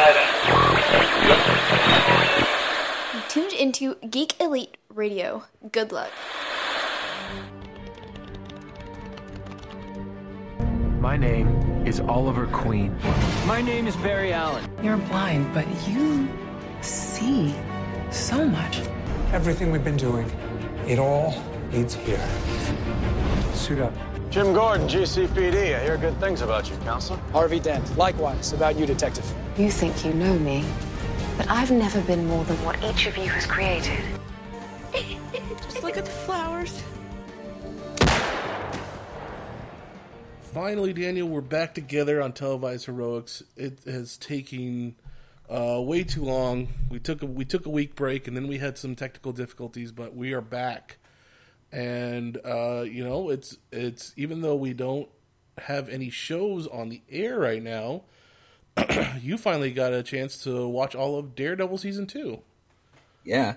You tuned into Geek Elite Radio. Good luck. My name is Oliver Queen. My name is Barry Allen. You're blind, but you see so much. Everything we've been doing, it all leads here. Suit up. Jim Gordon, GCPD. I hear good things about you, Counselor. Harvey Dent. Likewise, about you, Detective. You think you know me, but I've never been more than what each of you has created. Just look at the flowers. Finally, Daniel, we're back together on televised heroics. It has taken uh, way too long. We took a, we took a week break, and then we had some technical difficulties, but we are back. And uh, you know, it's it's even though we don't have any shows on the air right now, you finally got a chance to watch all of Daredevil season two. Yeah.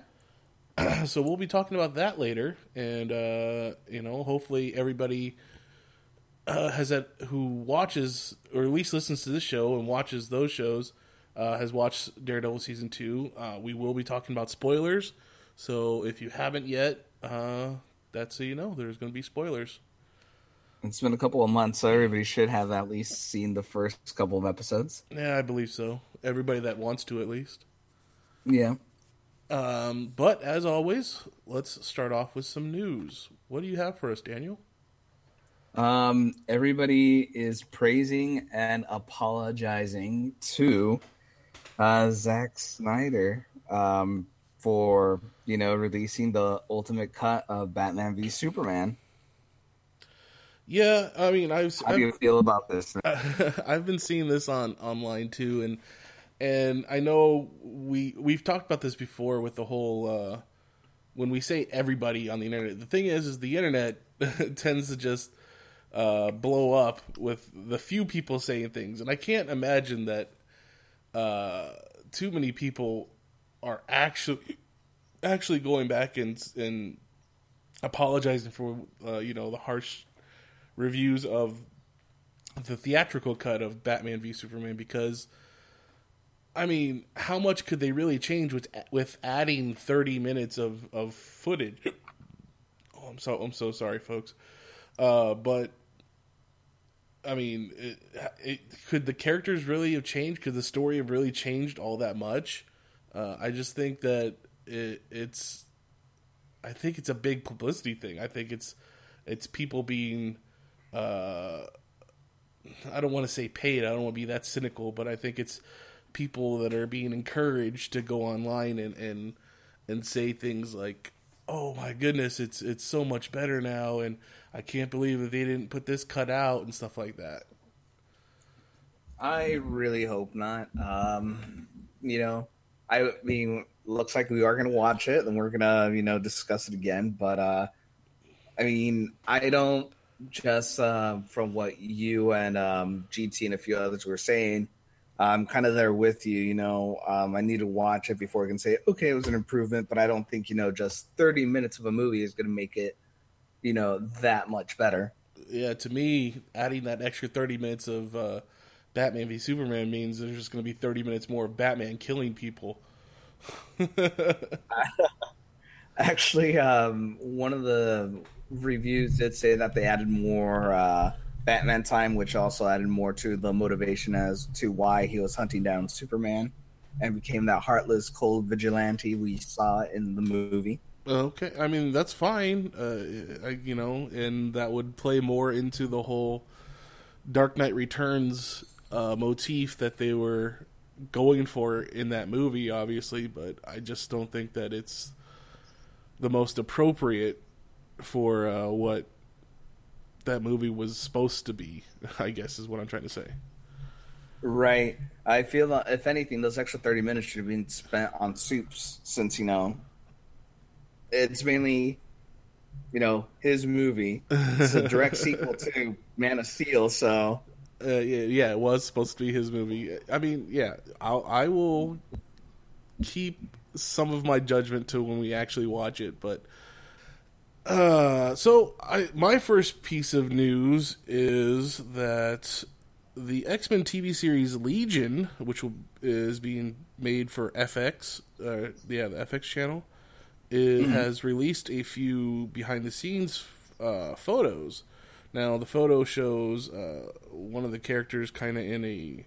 so we'll be talking about that later, and uh, you know, hopefully everybody uh, has that who watches or at least listens to this show and watches those shows uh, has watched Daredevil season two. Uh, we will be talking about spoilers, so if you haven't yet, uh, that's so you know there's going to be spoilers. It's been a couple of months, so everybody should have at least seen the first couple of episodes. Yeah, I believe so. Everybody that wants to, at least. Yeah. Um, but as always, let's start off with some news. What do you have for us, Daniel? Um, everybody is praising and apologizing to uh, Zack Snyder um, for you know releasing the ultimate cut of Batman v Superman. Yeah, I mean, I've how do you I've, feel about this? I've been seeing this on online too, and and I know we we've talked about this before with the whole uh, when we say everybody on the internet. The thing is, is the internet tends to just uh, blow up with the few people saying things, and I can't imagine that uh, too many people are actually actually going back and and apologizing for uh, you know the harsh reviews of the theatrical cut of Batman v Superman because I mean, how much could they really change with with adding 30 minutes of of footage? Oh, I'm so I'm so sorry, folks. Uh, but I mean, it, it, could the characters really have changed? Could the story have really changed all that much? Uh, I just think that it, it's, I think it's a big publicity thing. I think it's, it's people being, uh, I don't want to say paid. I don't want to be that cynical, but I think it's people that are being encouraged to go online and and and say things like, "Oh my goodness, it's it's so much better now," and I can't believe that they didn't put this cut out and stuff like that. I really hope not. Um, you know, I mean, looks like we are going to watch it and we're going to, you know, discuss it again. But, uh, I mean, I don't just, uh, from what you and, um, GT and a few others were saying, I'm kind of there with you. You know, um, I need to watch it before I can say, okay, it was an improvement, but I don't think, you know, just 30 minutes of a movie is going to make it, you know, that much better. Yeah, to me, adding that extra 30 minutes of, uh, Batman v Superman means there's just going to be 30 minutes more of Batman killing people. Actually, um, one of the reviews did say that they added more uh, Batman time, which also added more to the motivation as to why he was hunting down Superman and became that heartless, cold vigilante we saw in the movie. Okay, I mean that's fine, uh, you know, and that would play more into the whole Dark Knight Returns uh, motif that they were going for in that movie, obviously, but I just don't think that it's the most appropriate for uh, what that movie was supposed to be. I guess is what I'm trying to say. Right. I feel that if anything, those extra thirty minutes should have been spent on soups, since you know it's mainly you know his movie. It's a direct sequel to Man of Steel, so uh, yeah, yeah, it was supposed to be his movie. I mean, yeah, I'll, I will keep some of my judgment to when we actually watch it, but uh, so I my first piece of news is that the X Men TV series Legion, which will, is being made for FX, uh, yeah, the FX channel, it has released a few behind the scenes uh, photos. Now, the photo shows uh, one of the characters kind of in a,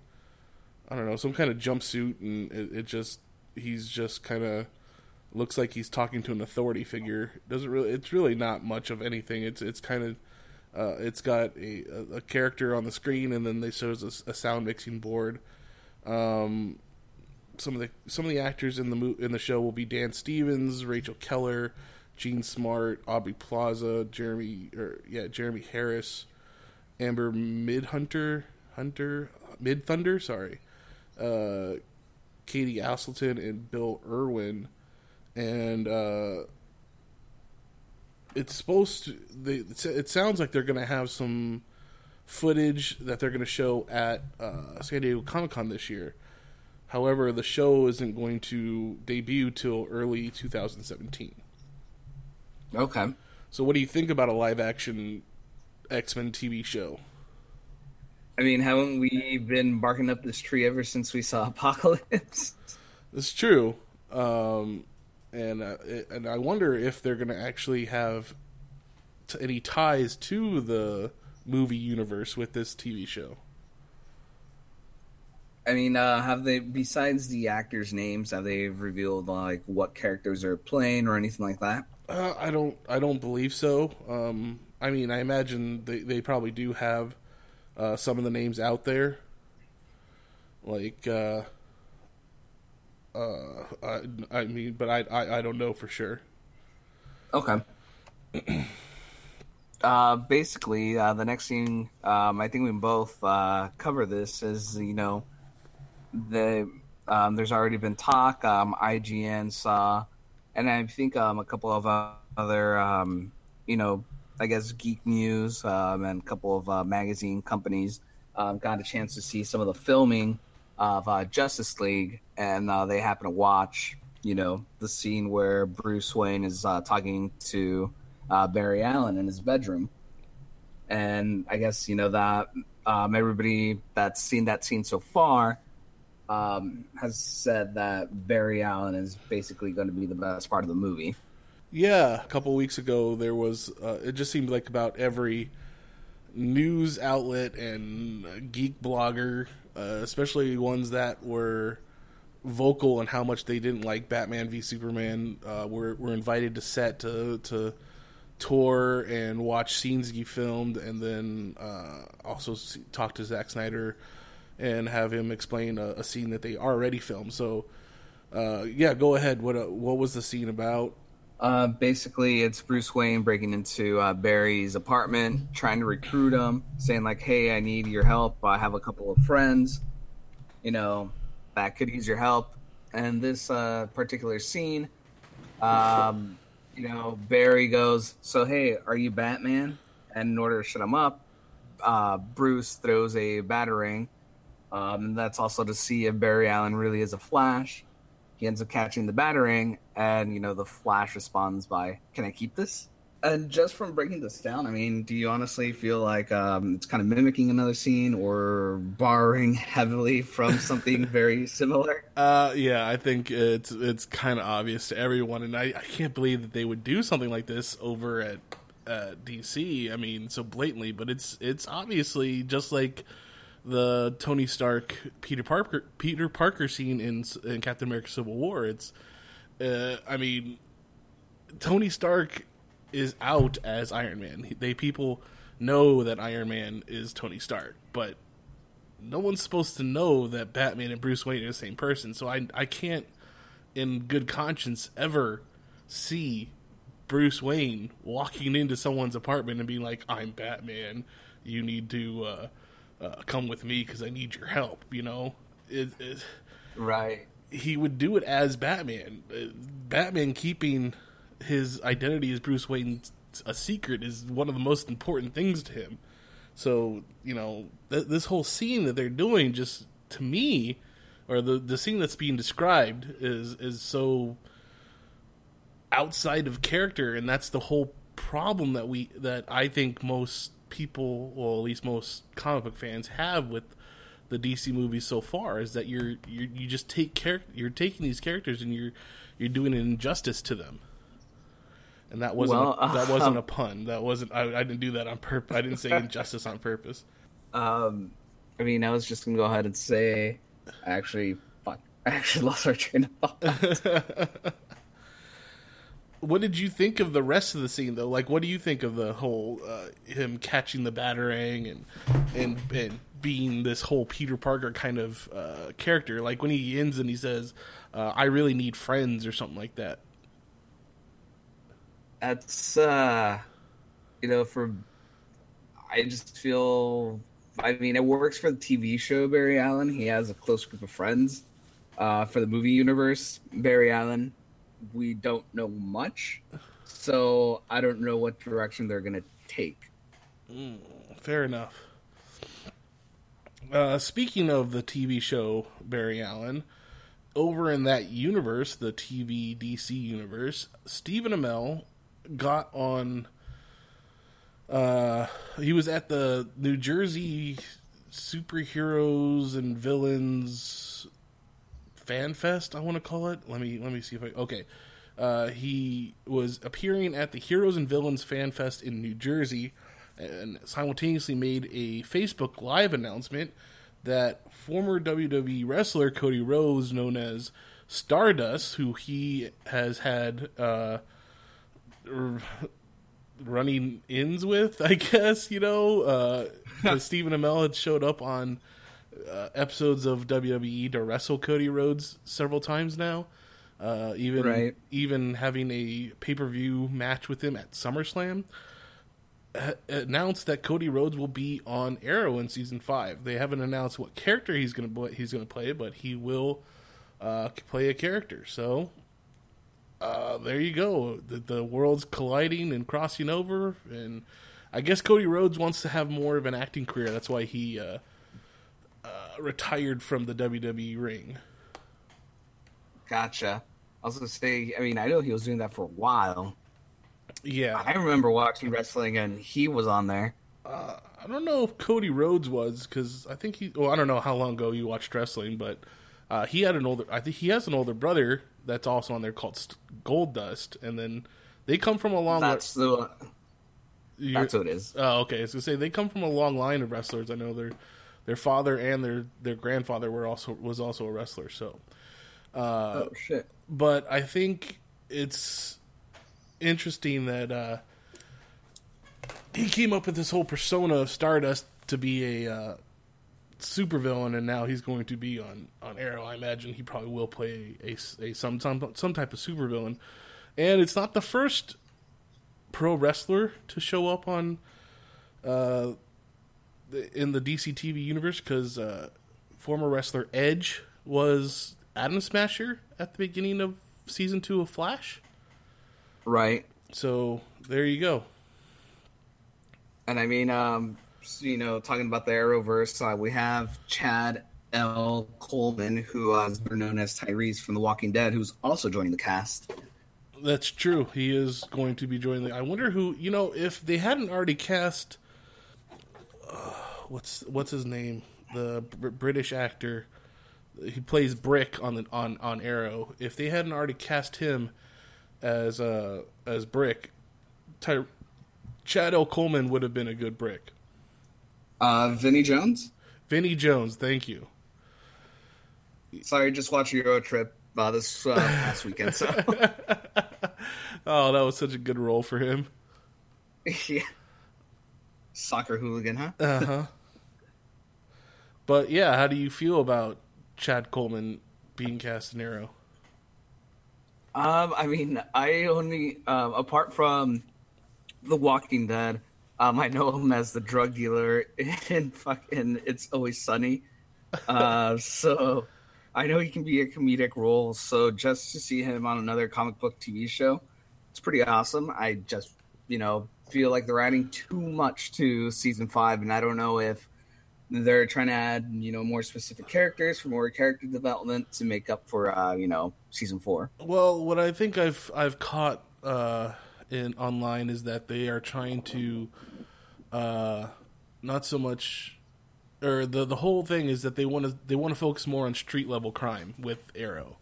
I don't know, some kind of jumpsuit, and it, it just he's just kind of looks like he's talking to an authority figure. Doesn't really, it's really not much of anything. It's it's kind of uh, it's got a, a, character on the screen, and then they shows a, a sound mixing board. Um, some of the some of the actors in the mo- in the show will be Dan Stevens, Rachel Keller, Jean Smart, Aubrey Plaza, Jeremy or yeah Jeremie Harris, Amber Midhunter, Hunter Mid Thunder, sorry, uh, Katie Aselton and Bill Irwin, and uh, it's supposed to. They, it sounds like they're going to have some footage that they're going to show at uh, San Diego Comic Con this year. However, the show isn't going to debut till early 2017. Okay. So, what do you think about a live action X Men TV show? I mean, haven't we been barking up this tree ever since we saw Apocalypse? It's true, um, and uh, and I wonder if they're going to actually have t- any ties to the movie universe with this TV show. I mean, uh, have they, besides the actors' names, have they revealed like what characters are playing or anything like that? Uh, I don't. I don't believe so. Um, I mean, I imagine they they probably do have uh, some of the names out there. Like, uh, uh, I, I mean, but I, I I don't know for sure. Okay. uh, basically, uh, the next thing um, I think we both uh, cover this is you know the um, there's already been talk. Um, IGN saw, and I think um, a couple of uh, other um, you know I guess Geek News um, and a couple of uh, magazine companies um, got a chance to see some of the filming of uh, Justice League, and uh, they happen to watch, you know, the scene where Bruce Wayne is uh, talking to uh, Barry Allen in his bedroom, and I guess you know that um, everybody that's seen that scene so far um, has said that Barry Allen is basically going to be the best part of the movie. Yeah, a couple weeks ago there was. Uh, it just seemed like about every news outlet and geek blogger, uh, especially ones that were vocal on how much they didn't like Batman v Superman, uh, were were invited to set to to tour and watch scenes he filmed, and then uh, also see, talk to Zack Snyder and have him explain a, a scene that they already filmed. So, uh, yeah, go ahead. What uh, what was the scene about? Uh, basically, it's Bruce Wayne breaking into uh, Barry's apartment, trying to recruit him, saying like, "Hey, I need your help. I have a couple of friends, you know, that could use your help." And this uh, particular scene, um, you know, Barry goes, "So hey, are you Batman?" And in order to shut him up, uh, Bruce throws a batarang. Um, and that's also to see if Barry Allen really is a Flash. He ends up catching the batarang, and you know the Flash responds by, "Can I keep this?" And just from breaking this down, I mean, do you honestly feel like um, it's kind of mimicking another scene or borrowing heavily from something very similar? Uh, yeah, I think it's it's kind of obvious to everyone, and I, I can't believe that they would do something like this over at uh, DC. I mean, so blatantly, but it's it's obviously just like the Tony Stark Peter Parker Peter Parker scene in in Captain America: Civil War. It's, uh, I mean, Tony Stark is out as Iron Man. They people know that Iron Man is Tony Stark, but no one's supposed to know that Batman and Bruce Wayne are the same person. So I I can't, in good conscience, ever see Bruce Wayne walking into someone's apartment and being like, "I'm Batman. You need to." Uh, uh, come with me because I need your help. You know, it, it, right? He would do it as Batman. Uh, Batman keeping his identity as Bruce Wayne a secret is one of the most important things to him. So you know, th- this whole scene that they're doing, just to me, or the the scene that's being described is is so outside of character, and that's the whole problem that we that I think most people, well, at least most comic book fans, have with the DC movies so far is that you're, you're you just take char- you're taking these characters and you're you're doing an injustice to them. And that wasn't Well, a, that wasn't um, a pun. That wasn't I, I didn't do that on purpose. I didn't say injustice on purpose. Um, I mean, I was just gonna go ahead and say, actually, fuck, I actually lost our train of thought. What did you think of the rest of the scene though? Like, what do you think of the whole uh, him catching the batarang and and and being this whole Peter Parker kind of uh, character? Like when he ends and he says, uh, "I really need friends" or something like that. That's uh, you know, for I just feel. I mean, it works for the TV show Barry Allen. He has a close group of friends. Uh, for the movie universe, Barry Allen, we don't know much, so I don't know what direction they're gonna take. Fair enough. Uh, speaking of the TV show Barry Allen, over in that universe, the TV DC universe, Stephen Amell got on. Uh, he was at the New Jersey superheroes and villains fan fest. I want to call it. Let me let me see if I okay. Uh, he was appearing at the Heroes and Villains Fan Fest in New Jersey, and simultaneously made a Facebook Live announcement that former WWE wrestler Cody Rhodes, known as Stardust, who he has had uh, r- running ins with, I guess you know, uh, Stephen Amell had showed up on uh, episodes of WWE to wrestle Cody Rhodes several times now. Uh, even Right. even having a pay per view match with him at SummerSlam. ha- Announced that Cody Rhodes will be on Arrow in season five. They haven't announced what character he's going to he's going to play, but he will uh, play a character. So uh, there you go. The, the worlds colliding and crossing over, and I guess Cody Rhodes wants to have more of an acting career. That's why he uh, uh, retired from the WWE ring. Gotcha. I was gonna say, I mean, I know he was doing that for a while. Yeah, I remember watching wrestling and he was on there. I don't know if Cody Rhodes was because I think he. Well, I don't know how long ago you watched wrestling, but uh, he had an older. I think he has an older brother that's also on there called St- Goldust, and then they come from a long. That's the that's what it is. Oh, okay. I was gonna say they come from a long line of wrestlers. I know their their father and their their grandfather were also was also a wrestler. So, uh, oh shit. but I think it's interesting that uh, he came up with this whole persona of Stardust to be a uh, supervillain, and now he's going to be on, on Arrow. I imagine he probably will play a, a some, some some type of supervillain, and it's not the first pro wrestler to show up on uh, in the DC TV universe because uh, former wrestler Edge was Atom Smasher at the beginning of season two of Flash. Right. So there you go. And I mean, um, you know, talking about the Arrowverse, uh, we have Chad L. Coleman, who uh, is better known as Tyrese from The Walking Dead, who's also joining the cast. That's true. He is going to be joining. The, I wonder who. You know, if they hadn't already cast, what's what's his name? The Br- British actor. He plays Brick on the on on Arrow. If they hadn't already cast him as uh as Brick, Ty- Chad L. Coleman would have been a good Brick. Uh, Vinnie Jones? Vinnie Jones, thank you. Sorry, just watched EuroTrip uh, this uh, past weekend. So, Oh, that was such a good role for him. yeah. Soccer hooligan, huh? Uh huh. But yeah, how do you feel about Chad Coleman being cast in Arrow? Um, I mean, I only um, apart from The Walking Dead, um, I know him as the drug dealer in fucking It's Always Sunny. Uh, so I know he can be a comedic role. So just to see him on another comic book TV show, it's pretty awesome. I just, you know, feel like they're adding too much to season five, and I don't know if they're trying to add, you know, more specific characters for more character development to make up for, uh, you know, season four. Well, what I think I've I've caught uh, in online is that they are trying to uh, not so much or the the whole thing is that they want to they want to focus more on street level crime with Arrow.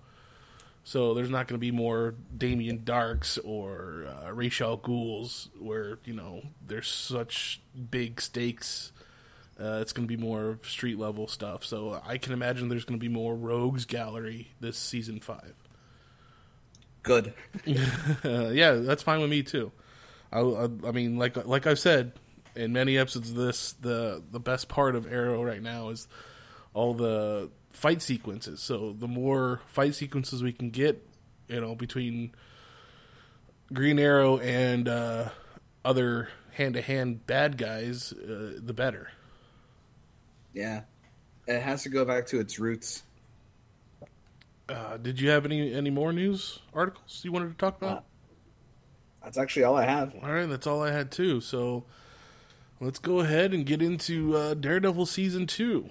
So there's not going to be more Damien Darhks or uh, Ra's al Ghuls, where you know there's such big stakes. Uh, it's going to be more street level stuff. So I can imagine there's going to be more Rogues Gallery this season five. Good. uh, yeah, that's fine with me too. I, I, I mean, like like I've said in many episodes of this, the the best part of Arrow right now is all the fight sequences. So the more fight sequences we can get, you know, between Green Arrow and uh, other hand to hand bad guys, uh, the better. Yeah, it has to go back to its roots. Uh, did you have any any more news articles you wanted to talk about? Uh, that's actually all I have. All right, that's all I had too. So let's go ahead and get into uh, Daredevil season two.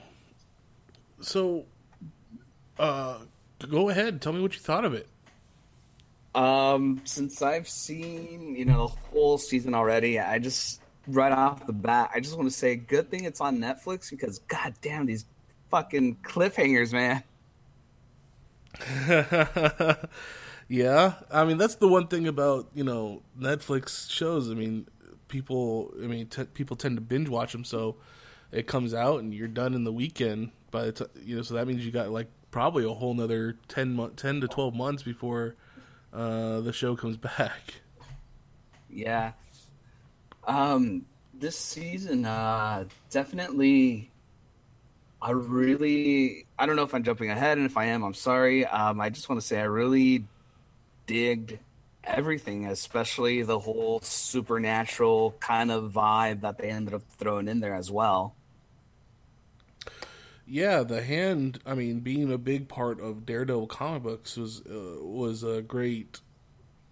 So, uh, go ahead, tell me what you thought of it. Um, since I've seen you know the whole season already, I just right off the bat, I just want to say, good thing it's on Netflix because god damn these fucking cliffhangers, man. yeah, I mean that's the one thing about you know Netflix shows. I mean, people, I mean, t- people tend to binge watch them, so it comes out and you're done in the weekend. But you know, so that means you got like probably a whole another 10, mo- 10 to twelve months before uh, the show comes back. Yeah. Um, this season, uh, definitely I really, I don't know if I'm jumping ahead, and if I am, I'm sorry. Um, I just want to say I really digged everything, especially the whole supernatural kind of vibe that they ended up throwing in there as well. Yeah, the hand. I mean, being a big part of Daredevil comic books was uh, was a great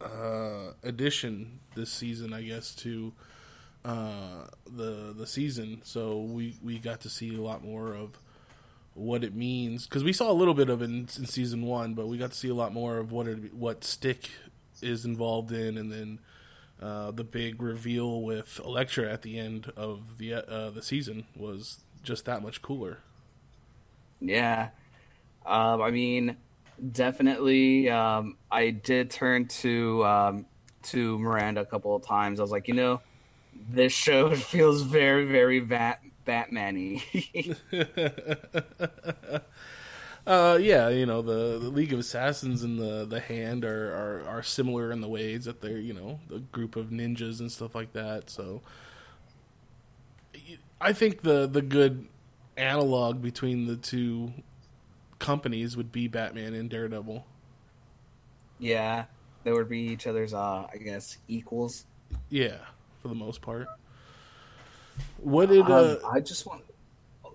uh, addition this season, I guess, to uh, the the season. So we we got to see a lot more of what it means because we saw a little bit of it in, in, season one, but we got to see a lot more of what it, what Stick is involved in, and then uh, the big reveal with Elektra at the end of the uh, the season was just that much cooler. Yeah, um, I mean, definitely. Um, I did turn to um, to Miranda a couple of times. I was like, you know, this show feels very, very Bat Batman-y. uh, yeah, you know the, the League of Assassins and the the Hand are, are are similar in the ways that they're you know the group of ninjas and stuff like that. So I think the the good analog between the two companies would be Batman and Daredevil. Yeah, they would be each other's, uh, I guess, equals. Yeah, for the most part. What did uh, um, I just want?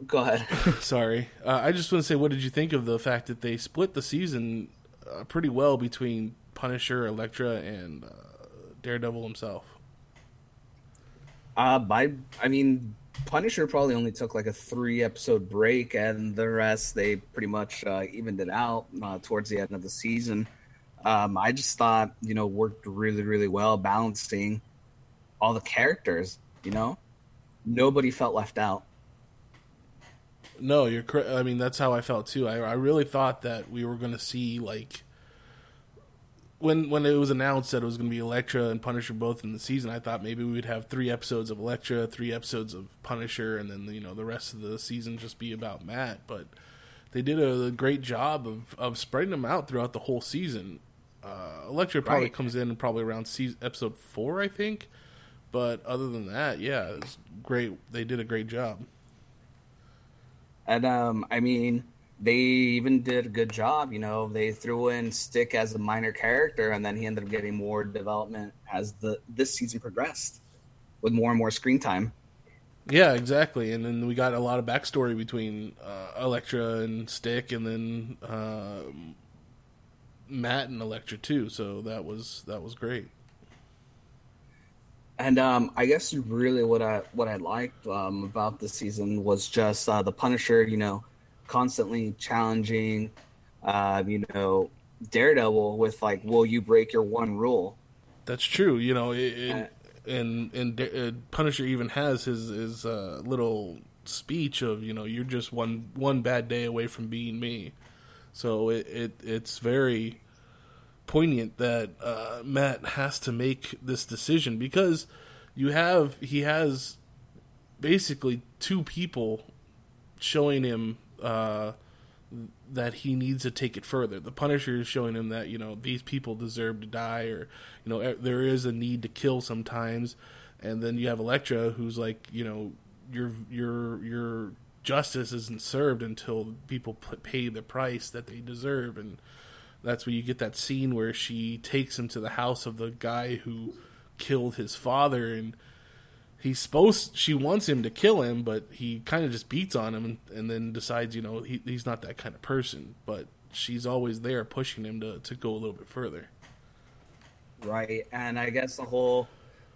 Go ahead. sorry, uh, I just want to say, what did you think of the fact that they split the season uh, pretty well between Punisher, Elektra, and uh, Daredevil himself? Uh, by I mean, Punisher probably only took like a three episode break, and the rest they pretty much uh, evened it out uh, towards the end of the season. Um, I just thought you know worked really really well balancing all the characters. You know, nobody felt left out. No, you're correct. I mean, that's how I felt too. I, I really thought that we were going to see like when when it was announced that it was going to be Elektra and Punisher both in the season. I thought maybe we would have three episodes of Elektra, three episodes of Punisher, and then you know the rest of the season just be about Matt. But they did a, great job of of spreading them out throughout the whole season. Uh, Elektra probably right. comes in probably around season, episode four, I think. But other than that, yeah, it's great. They did a great job. And um, I mean, they even did a good job. You know, they threw in Stick as a minor character, and then he ended up getting more development as the this season progressed, with more and more screen time. Yeah, exactly. And then we got a lot of backstory between uh, Elektra and Stick, and then uh, Matt and Elektra too. So that was that was great. And um, I guess really what I what I liked um, about the season was just uh, the Punisher, you know, constantly challenging, uh, you know, Daredevil with like, "Will you break your one rule?" That's true. You know, it, it, uh, and and uh, Punisher even has his his uh, little speech of you know you're just one one bad day away from being me. So it, it it's very poignant that uh, Matt has to make this decision because you have he has basically two people showing him uh, that he needs to take it further. The Punisher is showing him that you know these people deserve to die, or you know there is a need to kill sometimes. And then you have Elektra, who's like, you know, your your your justice isn't served until people pay the price that they deserve, and that's where you get that scene where she takes him to the house of the guy who killed his father, and he's supposed she wants him to kill him, but he kind of just beats on him, and, and then decides, you know, he, he's not that kind of person, but she's always there pushing him to to go a little bit further. Right, and I guess the whole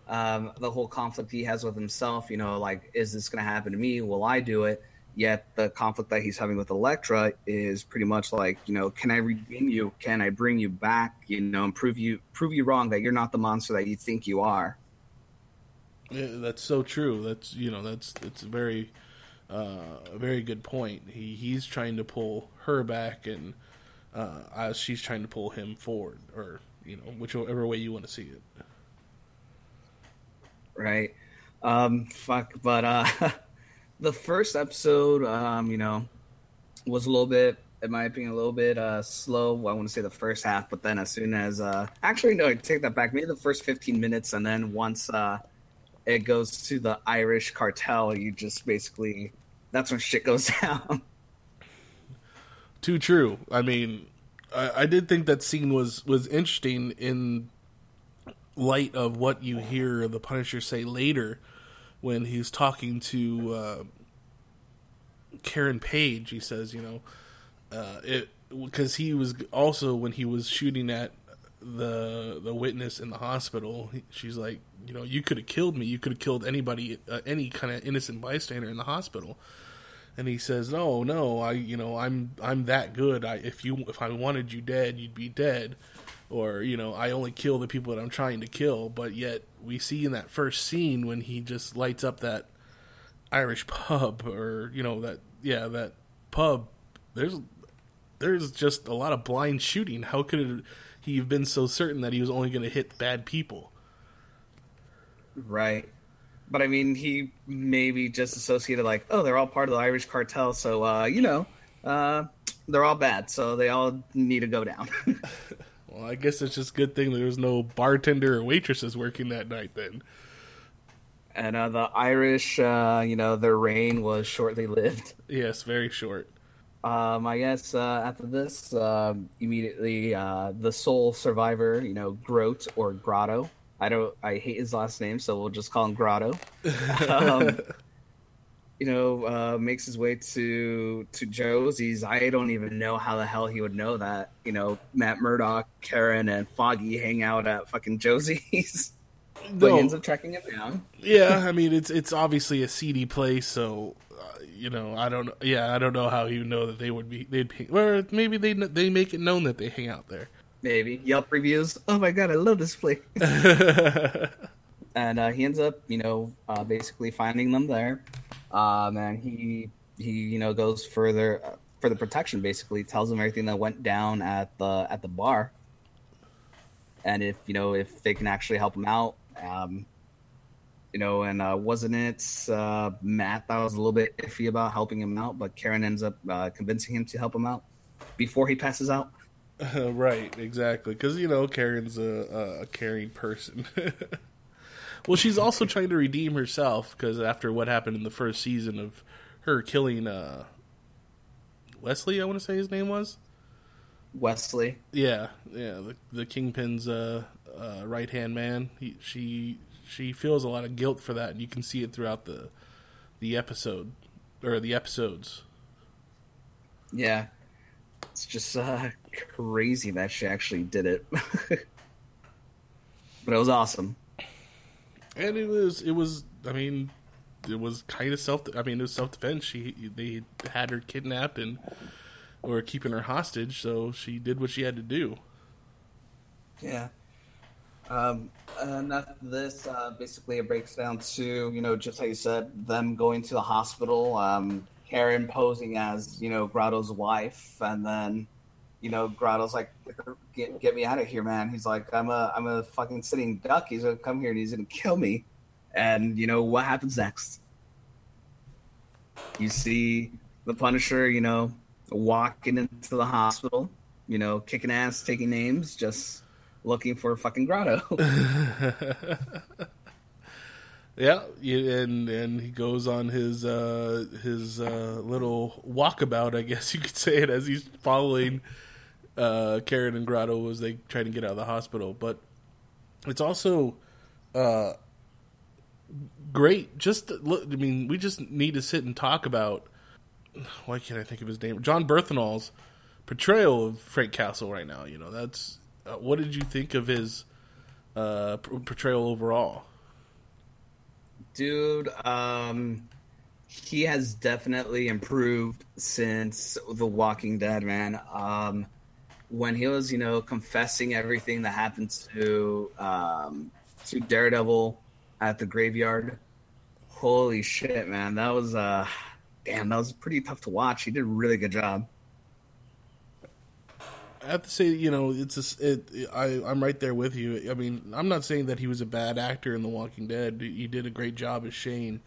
um, the whole conflict he has with himself. You know, like, is this going to happen to me? Will I do it? Yet the conflict that he's having with Elektra is pretty much like, you know, can I redeem you? Can I bring you back? You know, and prove you prove you wrong that you're not the monster that you think you are. Yeah, that's so true. That's you know, that's it's a very uh, a very good point. He he's trying to pull her back, and uh, she's trying to pull him forward, or you know, whichever way you want to see it right? Um, fuck, but uh, the first episode, um, you know, was a little bit, in my opinion, a little bit uh slow. I want to say the first half, but then as soon as uh, actually no, I take that back. Maybe the first fifteen minutes, and then once uh, it goes to the Irish cartel, you just basically that's when shit goes down. Too true. I mean, I, I did think that scene was was interesting in light of what you hear the Punisher say later when he's talking to uh, Karen Page. He says, you know, uh, it because he was also when he was shooting at the the witness in the hospital. He, she's like, you know, you could have killed me. You could have killed anybody, uh, any kind of innocent bystander in the hospital. And he says, no, no, I, you know, I'm I'm that good. I if you if I wanted you dead, you'd be dead or you know I only kill the people that I'm trying to kill. But yet we see in that first scene when he just lights up that Irish pub, or you know that yeah that pub. There's there's just a lot of blind shooting. How could he have been so certain that he was only going to hit bad people? Right. But I mean, he maybe just associated like, oh, they're all part of the Irish cartel, so uh, you know, uh, they're all bad, so they all need to go down. Well, I guess it's just a good thing there was no bartender or waitresses working that night then. And uh, the Irish, uh, you know, their reign was shortly lived. Yes, very short. Um, I guess uh, after this, um, immediately uh, the sole survivor, you know, Groat or Grotto. I don't. I hate his last name, so we'll just call him Grotto. um, you know, uh, makes his way to to Josie's. I don't even know how the hell he would know that. You know, Matt Murdock, Karen, and Foggy hang out at fucking Josie's. but no. he ends up tracking him down. yeah, I mean it's it's obviously a seedy place, so uh, you know I don't. Yeah, I don't know how he would know that they would be. They'd be, or maybe they they make it known that they hang out there. Maybe Yelp reviews. Oh my god, I love this place. and uh, he ends up, you know, uh, basically finding them there. Um, and he he you know goes further uh, for the protection. Basically, tells them everything that went down at the at the bar, and if you know if they can actually help him out. Um, you know, and uh, wasn't it uh, Matt that was a little bit iffy about helping him out, but Karen ends up uh, convincing him to help him out before he passes out. right, exactly, because you know Karen's a, a caring person. Well, she's also trying to redeem herself because after what happened in the first season of her killing uh, Wesley, I want to say his name was Wesley. Yeah, yeah, the, the kingpin's uh, uh, right hand man. He, she she feels a lot of guilt for that, and you can see it throughout the the episode or the episodes. Yeah, it's just uh, crazy that she actually did it, but it was awesome and it was it was I mean it was kind of self I mean it was self defense. She they had her kidnapped and or keeping her hostage, so she did what she had to do. Yeah. Um, and after this, uh, basically, it breaks down to you know just how you said them going to the hospital. Um, Karen posing as you know Grotto's wife, and then you know Grotto's like, "Get, get me out of here, man." He's like, "I'm a I'm a fucking sitting duck. He's gonna come here and he's gonna kill me." And you know what happens next? You see the Punisher, you know, walking into the hospital, you know, kicking ass, taking names, just looking for fucking Grotto. Yeah, yeah, and and he goes on his uh, his uh, little walkabout, I guess you could say it, as he's following uh, Karen and Grotto as they try to get out of the hospital. But it's also uh, great. Just look, I mean, we just need to sit and talk about. Why can't I think of his name? Jon Bernthal's portrayal of Frank Castle right now. You know, that's uh, what did you think of his uh, portrayal overall? dude um he has definitely improved since the walking dead man um when he was you know confessing everything that happened to um to daredevil at the graveyard holy shit man that was uh damn that was pretty tough to watch he did a really good job I have to say, you know, it's a, it. I I'm right there with you. I mean, I'm not saying that he was a bad actor in The Walking Dead. He did a great job as Shane,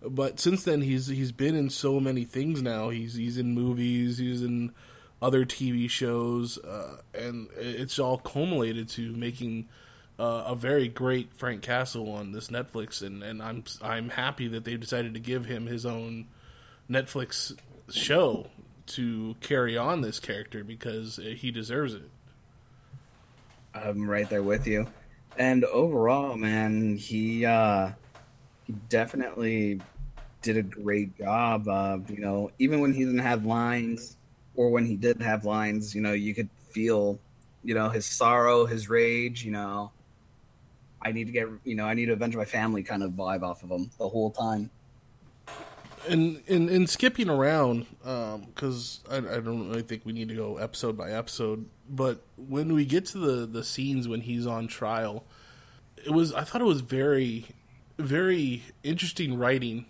but since then he's he's been in so many things. Now he's he's in movies, he's in other TV shows, uh, and it's all culminated to making uh, a very great Frank Castle on this Netflix. And, and I'm I'm happy that they decided to give him his own Netflix show to carry on this character because he deserves it. I'm right there with you. And overall, man, he uh he definitely did a great job. Of, you know, even when he didn't have lines or when he did have lines, you know, you could feel, you know, his sorrow, his rage, you know. I need to get, you know, I need to avenge my family kind of vibe off of him the whole time and in in skipping around because um, I, I, don't really think we need to go episode by episode but when we get to the the scenes when he's on trial it was i thought it was very very interesting writing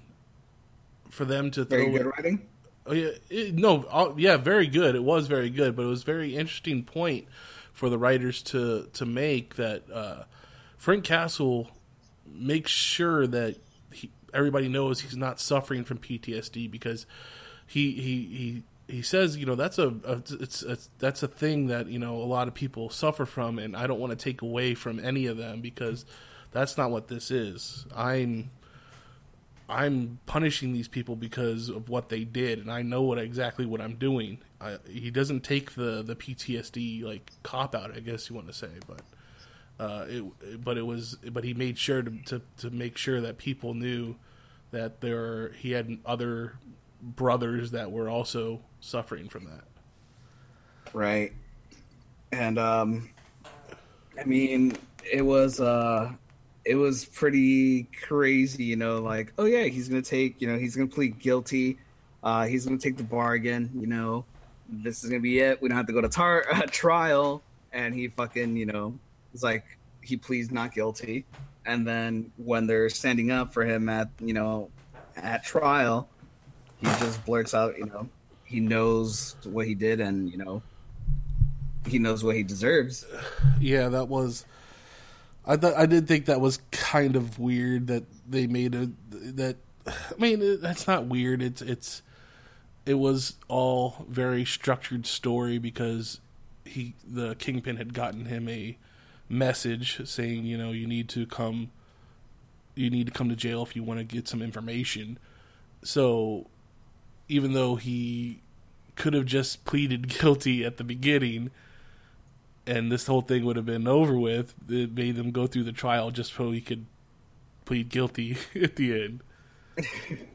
for them to very good writing oh yeah it, no uh, yeah very good it was very good but it was very interesting point for the writers to to make that uh, frank castle makes sure that everybody knows he's not suffering from PTSD because he he he he says you know that's a, a it's, it's that's a thing that you know a lot of people suffer from and I don't want to take away from any of them because that's not what this is. I'm I'm punishing these people because of what they did, and I know what exactly what I'm doing. I, he doesn't take the the PTSD like cop out, I guess you want to say, but uh, it, but it was, but he made sure to, to, to make sure that people knew that there he had other brothers that were also suffering from that. Right, and um, I mean, it was uh, it was pretty crazy, you know. Like, oh yeah, he's gonna take, you know, he's gonna plead guilty. Uh, he's gonna take the bargain, you know. This is gonna be it. We don't have to go to tar- uh, trial, and he fucking, you know, it's like he pleads not guilty, and then when they're standing up for him at you know at trial, he just blurts out, you know, he knows what he did, and you know, he knows what he deserves. Yeah, that was. I thought I did think that was kind of weird that they made a that. I mean, that's not weird. It's it's it was all very structured story because he the kingpin had gotten him a message saying, you know, you need to come you need to come to jail if you want to get some information. So even though he could have just pleaded guilty at the beginning and this whole thing would have been over with, it made them go through the trial just so he could plead guilty at the end.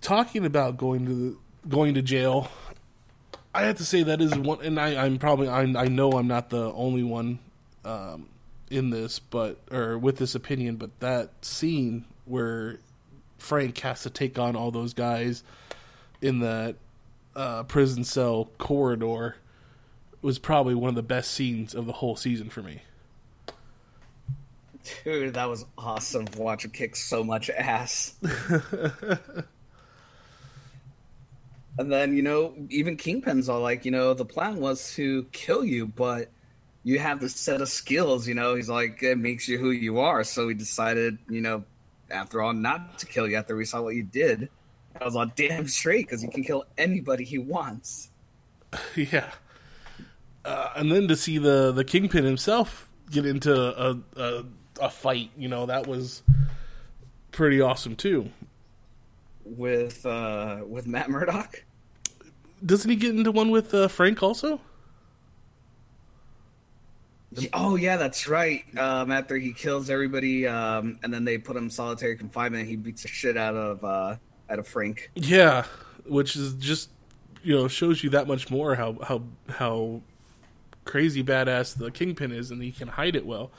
Talking about going to the, going to jail, I have to say that is one, and I, I'm probably I, I know I'm not the only one um, in this, but or with this opinion, but that scene where Frank has to take on all those guys in that uh, prison cell corridor was probably one of the best scenes of the whole season for me. Dude, that was awesome to watch kick so much ass. and then, you know, even Kingpin's all like, you know, the plan was to kill you, but you have this set of skills, you know. He's like, it makes you who you are. So we decided, you know, after all, not to kill you after we saw what you did. I was on damn straight because he can kill anybody he wants. yeah. Uh, and then to see the the kingpin himself get into a, a a fight, you know, that was pretty awesome too. With uh with Matt Murdock. Doesn't he get into one with uh, Frank also? Oh yeah, that's right. Um, after he kills everybody, um, and then they put him in solitary confinement, he beats the shit out of uh, out of Frank. Yeah, which is just you know shows you that much more how how how crazy badass the kingpin is, and he can hide it well.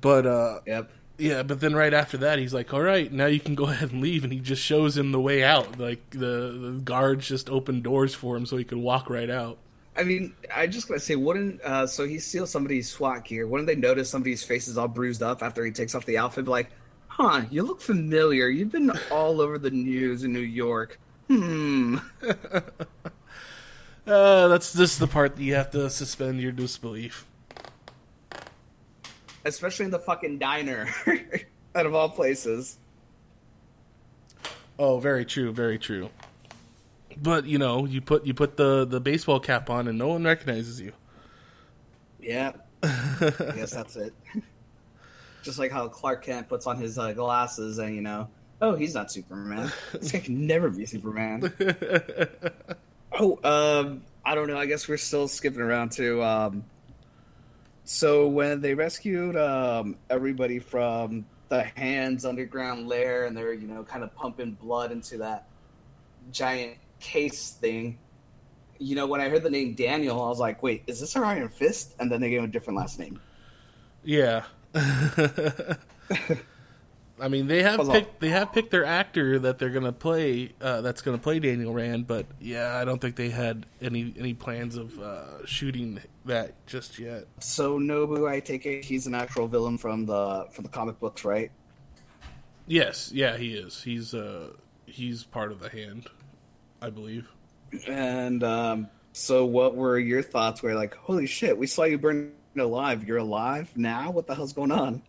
But uh, yep, yeah. But then right after that, he's like, "All right, now you can go ahead and leave," and he just shows him the way out. Like the the guards just open doors for him so he can walk right out. I mean, I just gotta say, wouldn't uh, so he steals somebody's SWAT gear? Wouldn't they notice somebody's face is all bruised up after he takes off the outfit? Like, huh, you look familiar. You've been all over the news in New York. Hmm. uh, that's just the part that you have to suspend your disbelief. Especially in the fucking diner, out of all places. Oh, very true, very true. But you know, you put you put the the baseball cap on, and no one recognizes you. Yeah, I guess that's it. Just like how Clark Kent puts on his uh, glasses, and you know, oh, he's not Superman. This guy can never be Superman. oh, um, I don't know. I guess we're still skipping around to. Um, so when they rescued um, everybody from the Hands underground lair, and they're you know kind of pumping blood into that giant case thing. You know, when I heard the name Daniel, I was like, "Wait, is this our Iron Fist?" And then they gave him a different last name. Yeah. I mean, they have picked they have picked their actor that they're gonna play uh, that's gonna play Daniel Rand, but yeah, I don't think they had any any plans of uh, shooting that just yet. So Nobu, I take it he's an actual villain from the from the comic books, right? Yes, yeah, he is. He's uh he's part of the hand, I believe. And um, so, what were your thoughts? Where like, holy shit, we saw you burn alive. You're alive now. What the hell's going on?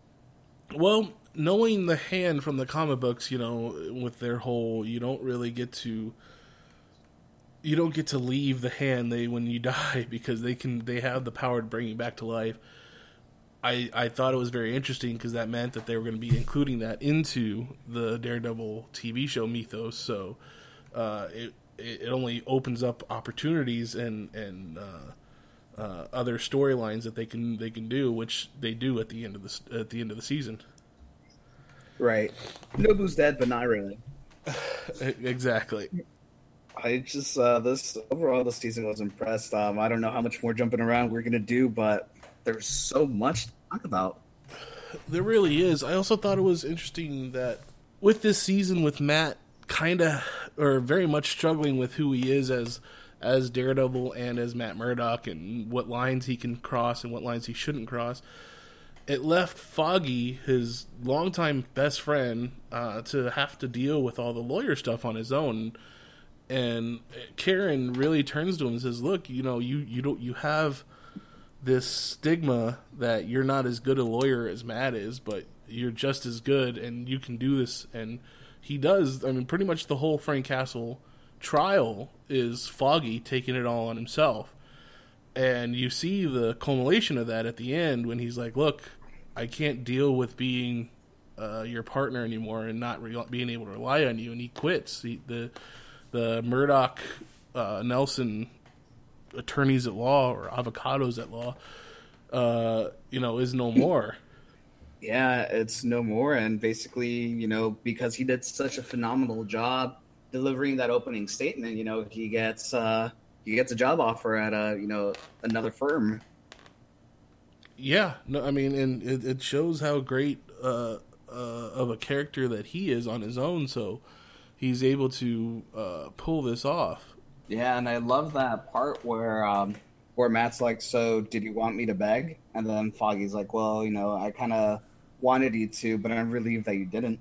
Well, knowing the hand from the comic books, you know, with their whole, you don't really get to, you don't get to leave the hand they when you die because they can they have the power to bring you back to life. I I thought it was very interesting because that meant that they were going to be including that into the Daredevil TV show mythos. So uh, it it only opens up opportunities and and uh, uh, other storylines that they can they can do, which they do at the end of the at the end of the season. Right. Nobu's dead, but not really. exactly. I just uh, this overall this season was impressed. Um, I don't know how much more jumping around we're gonna do, but there's so much to talk about. There really is. I also thought it was interesting that with this season, with Matt kind of or very much struggling with who he is as as Daredevil and as Matt Murdock and what lines he can cross and what lines he shouldn't cross. It left Foggy, his longtime best friend, uh, to have to deal with all the lawyer stuff on his own. And Karen really turns to him and says, "Look, you know, you you don't you have this stigma that you're not as good a lawyer as Matt is, but you're just as good, and you can do this." And he does. I mean, pretty much the whole Frank Castle trial is Foggy taking it all on himself. And you see the culmination of that at the end when he's like, "Look, I can't deal with being uh, your partner anymore and not re- being able to rely on you," and he quits. He, the the Murdock uh, Nelson attorneys at law or avocados at law, uh, you know, is no more. Yeah, it's no more, and basically, you know, because he did such a phenomenal job delivering that opening statement, you know, he gets uh, he gets a job offer at a you know another firm. Yeah, no, I mean, and it, it shows how great uh, uh, of a character that he is on his own. So he's able to uh, pull this off. Yeah, and I love that part where um, where Matt's like, "So, did you want me to beg?" And then Foggy's like, "Well, you know, I kind of wanted you to, but I'm relieved that you didn't."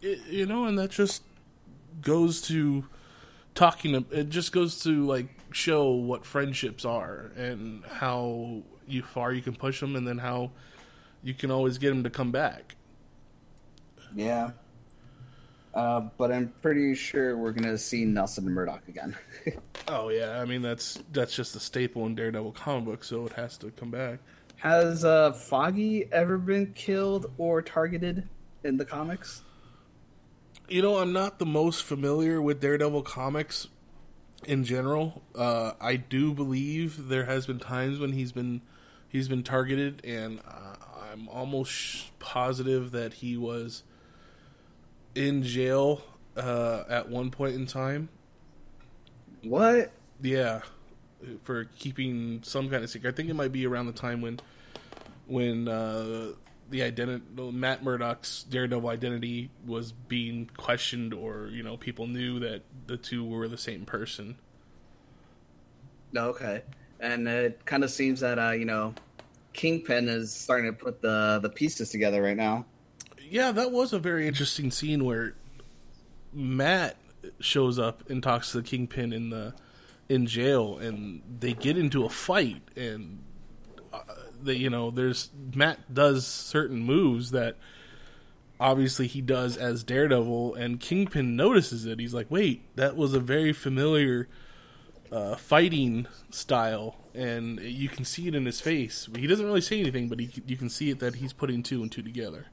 You know, and that just goes to talking. It just goes to like show what friendships are and how you far you can push them, and then how you can always get them to come back. Yeah. Uh, but I'm pretty sure we're gonna see Nelson and Murdock again. oh yeah, I mean that's that's just a staple in Daredevil comic book, so it has to come back. Has uh, Foggy ever been killed or targeted in the comics? You know, I'm not the most familiar with Daredevil comics in general. Uh, I do believe there has been times when he's been he's been targeted, and uh, I'm almost positive that he was in jail uh, at one point in time. What? Yeah, for keeping some kind of secret. I think it might be around the time when when uh, the identity Matt Murdock's Daredevil identity was being questioned, or you know, people knew that the two were the same person. Okay, and it kind of seems that uh, you know, Kingpin is starting to put the the pieces together right now yeah, that was a very interesting scene where Matt shows up and talks to the Kingpin in the in jail, and they get into a fight, and they, you know, there's Matt does certain moves that obviously he does as Daredevil, and Kingpin notices it. He's like, "Wait, that was a very familiar uh, fighting style," and you can see it in his face. He doesn't really say anything, but he, you can see it that he's putting two and two together.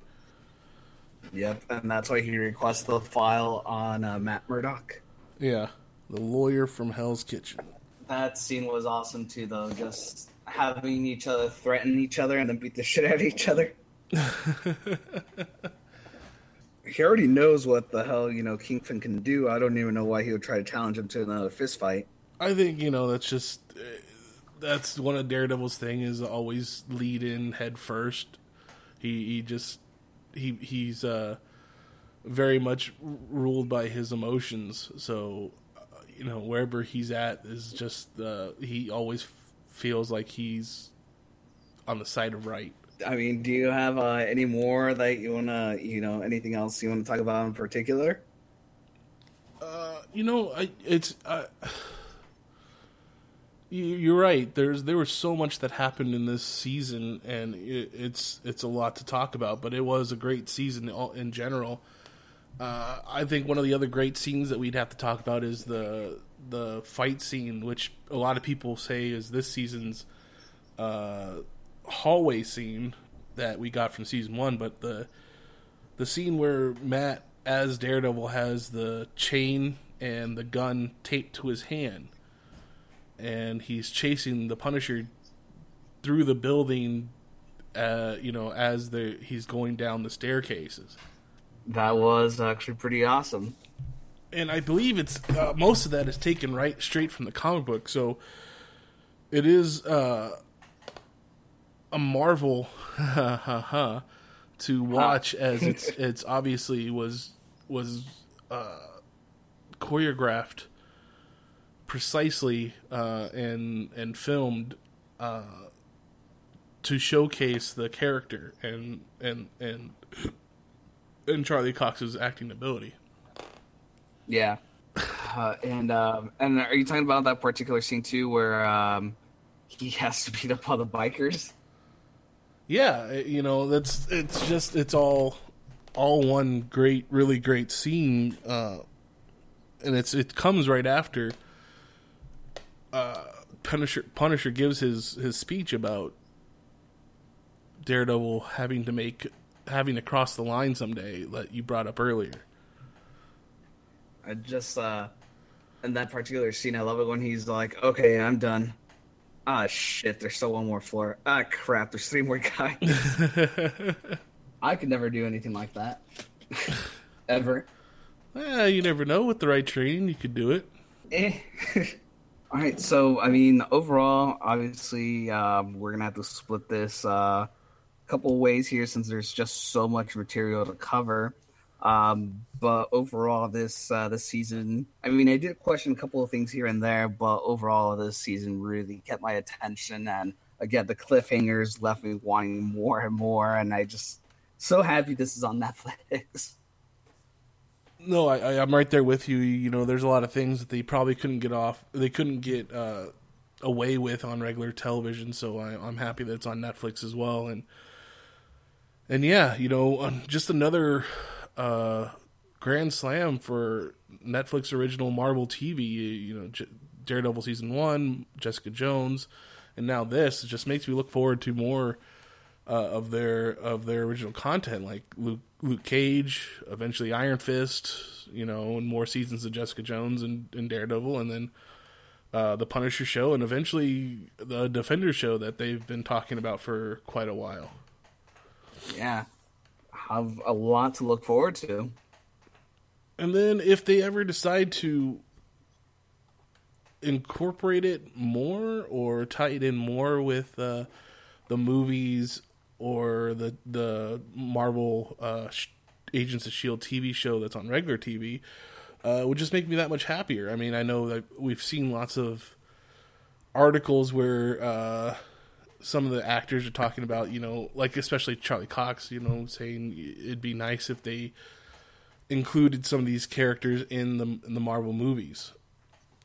Yep, and that's why he requests the file on uh, Matt Murdock. Yeah, the lawyer from Hell's Kitchen. That scene was awesome too, though. Just having each other threaten each other and then beat the shit out of each other. he already knows what the hell you know Kingpin can do. I don't even know why he would try to challenge him to another fist fight. I think you know that's just uh, that's one of Daredevil's thing is always lead in head first. He he just he he's uh, very much ruled by his emotions. So uh, you know wherever he's at is just uh, he always f- feels like he's on the side of right. I mean, do you have uh, any more that you wanna, you know, anything else you want to talk about in particular? Uh, you know, I it's. Uh, you're right. There's there was so much that happened in this season, and it, it's it's a lot to talk about. But it was a great season in general. Uh, I think one of the other great scenes that we'd have to talk about is the the fight scene, which a lot of people say is this season's uh, hallway scene that we got from season one. But the the scene where Matt as Daredevil has the chain and the gun taped to his hand and he's chasing the Punisher through the building. Uh, you know, as the he's going down the staircases. That was actually pretty awesome. And I believe it's uh, most of that is taken right straight from the comic book, so it is uh, a marvel to watch as it's it's obviously was was uh, choreographed precisely uh, and and filmed uh, to showcase the character and and and and Charlie Cox's acting ability. Yeah, uh, and um, and are you talking about that particular scene too, where um, he has to beat up all the bikers? Yeah, you know that's it's just it's all all one great, really great scene, uh, and it's it comes right after uh, Punisher Punisher gives his his speech about Daredevil having to make having to cross the line someday that you brought up earlier. I just uh in that particular scene I love it when he's like, Okay, I'm done. Ah shit, there's still one more floor. Ah crap, there's three more guys. I could never do anything like that. Ever. Yeah, you never know. With the right training, you could do it. Eh. All right, so I mean, overall, obviously, um, we're gonna have to split this a uh, couple ways here since there's just so much material to cover. Um, but overall, this uh, this season, I mean, I did question a couple of things here and there, but overall, this season really kept my attention, and again, the cliffhangers left me wanting more and more, and I just so happy this is on Netflix. No, I, I'm right there with you. You know, there's a lot of things that they probably couldn't get off, they couldn't get uh, away with on regular television. So I, I'm happy that it's on Netflix as well. And and yeah, you know, um, just another uh, grand slam for Netflix original Marvel TV. You know, J- Daredevil season one, Jessica Jones, and now this. It just makes me look forward to more uh, of their of their original content, like Luke Luke Cage, eventually Iron Fist, you know, and more seasons of Jessica Jones and, and Daredevil, and then uh, the Punisher show, and eventually the Defender show that they've been talking about for quite a while. Yeah, have a lot to look forward to. And then if they ever decide to incorporate it more or tie it in more with uh, the movies or the the Marvel uh, Agents of Shield TV show that's on regular TV, uh, would just make me that much happier. I mean, I know that we've seen lots of articles where uh, some of the actors are talking about, you know, like especially Charlie Cox, you know, saying it'd be nice if they included some of these characters in the in the Marvel movies,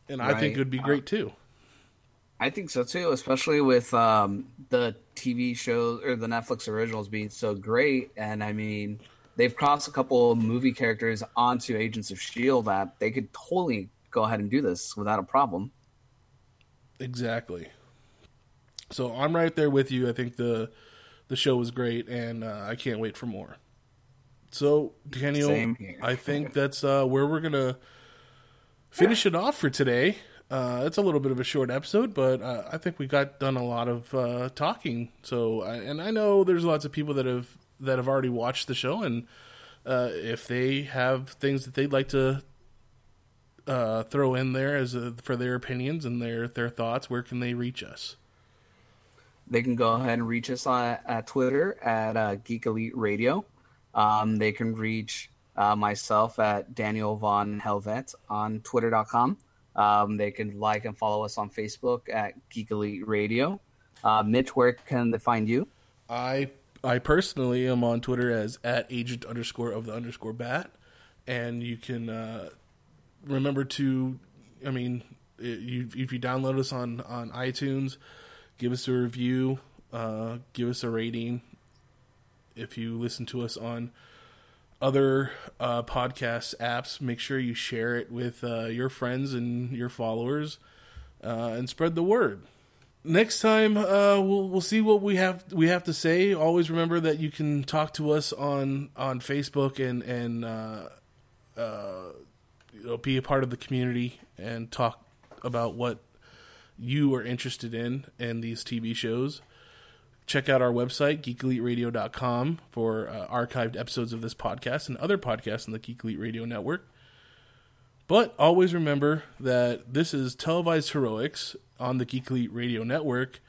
and I think it would be great too. I think so too, especially with um, the TV shows or the Netflix originals being so great. And I mean, they've crossed a couple movie characters onto Agents of Shield that they could totally go ahead and do this without a problem. Exactly. So I'm right there with you. I think the the show was great, and uh, I can't wait for more. So Daniel, I think that's uh, where we're gonna finish it off for today. Uh, it's a little bit of a short episode, but uh, I think we got done a lot of uh, talking. So, and I know there's lots of people that have that have already watched the show, and uh, if they have things that they'd like to uh, throw in there as a, for their opinions and their their thoughts, where can they reach us? They can go ahead and reach us on at Twitter at uh, Geek Elite Radio. Um, they can reach myself at Daniel Von Helvet on Twitter.com. Um, they can like and follow us on Facebook at Geek Elite Radio. Uh, Mitch, where can they find you? I I personally am on Twitter as at agent underscore of the underscore bat, and you can uh, remember to, I mean, if you download us on on iTunes, give us a review, uh, give us a rating. If you listen to us on other uh, podcast apps, make sure you share it with uh, your friends and your followers, uh, and spread the word. Next time, uh, we'll we'll see what we have we have to say. Always remember that you can talk to us on on Facebook and and uh, uh, you know be a part of the community and talk about what you are interested in and these TV shows check out our website, geekeliteradio.com, for uh, archived episodes of this podcast and other podcasts in the Geek Elite Radio Network. But always remember that this is televised heroics on the Geek Elite Radio Network.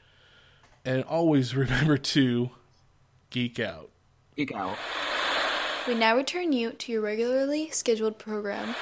And always remember to geek out. Geek out. We now return you to your regularly scheduled program.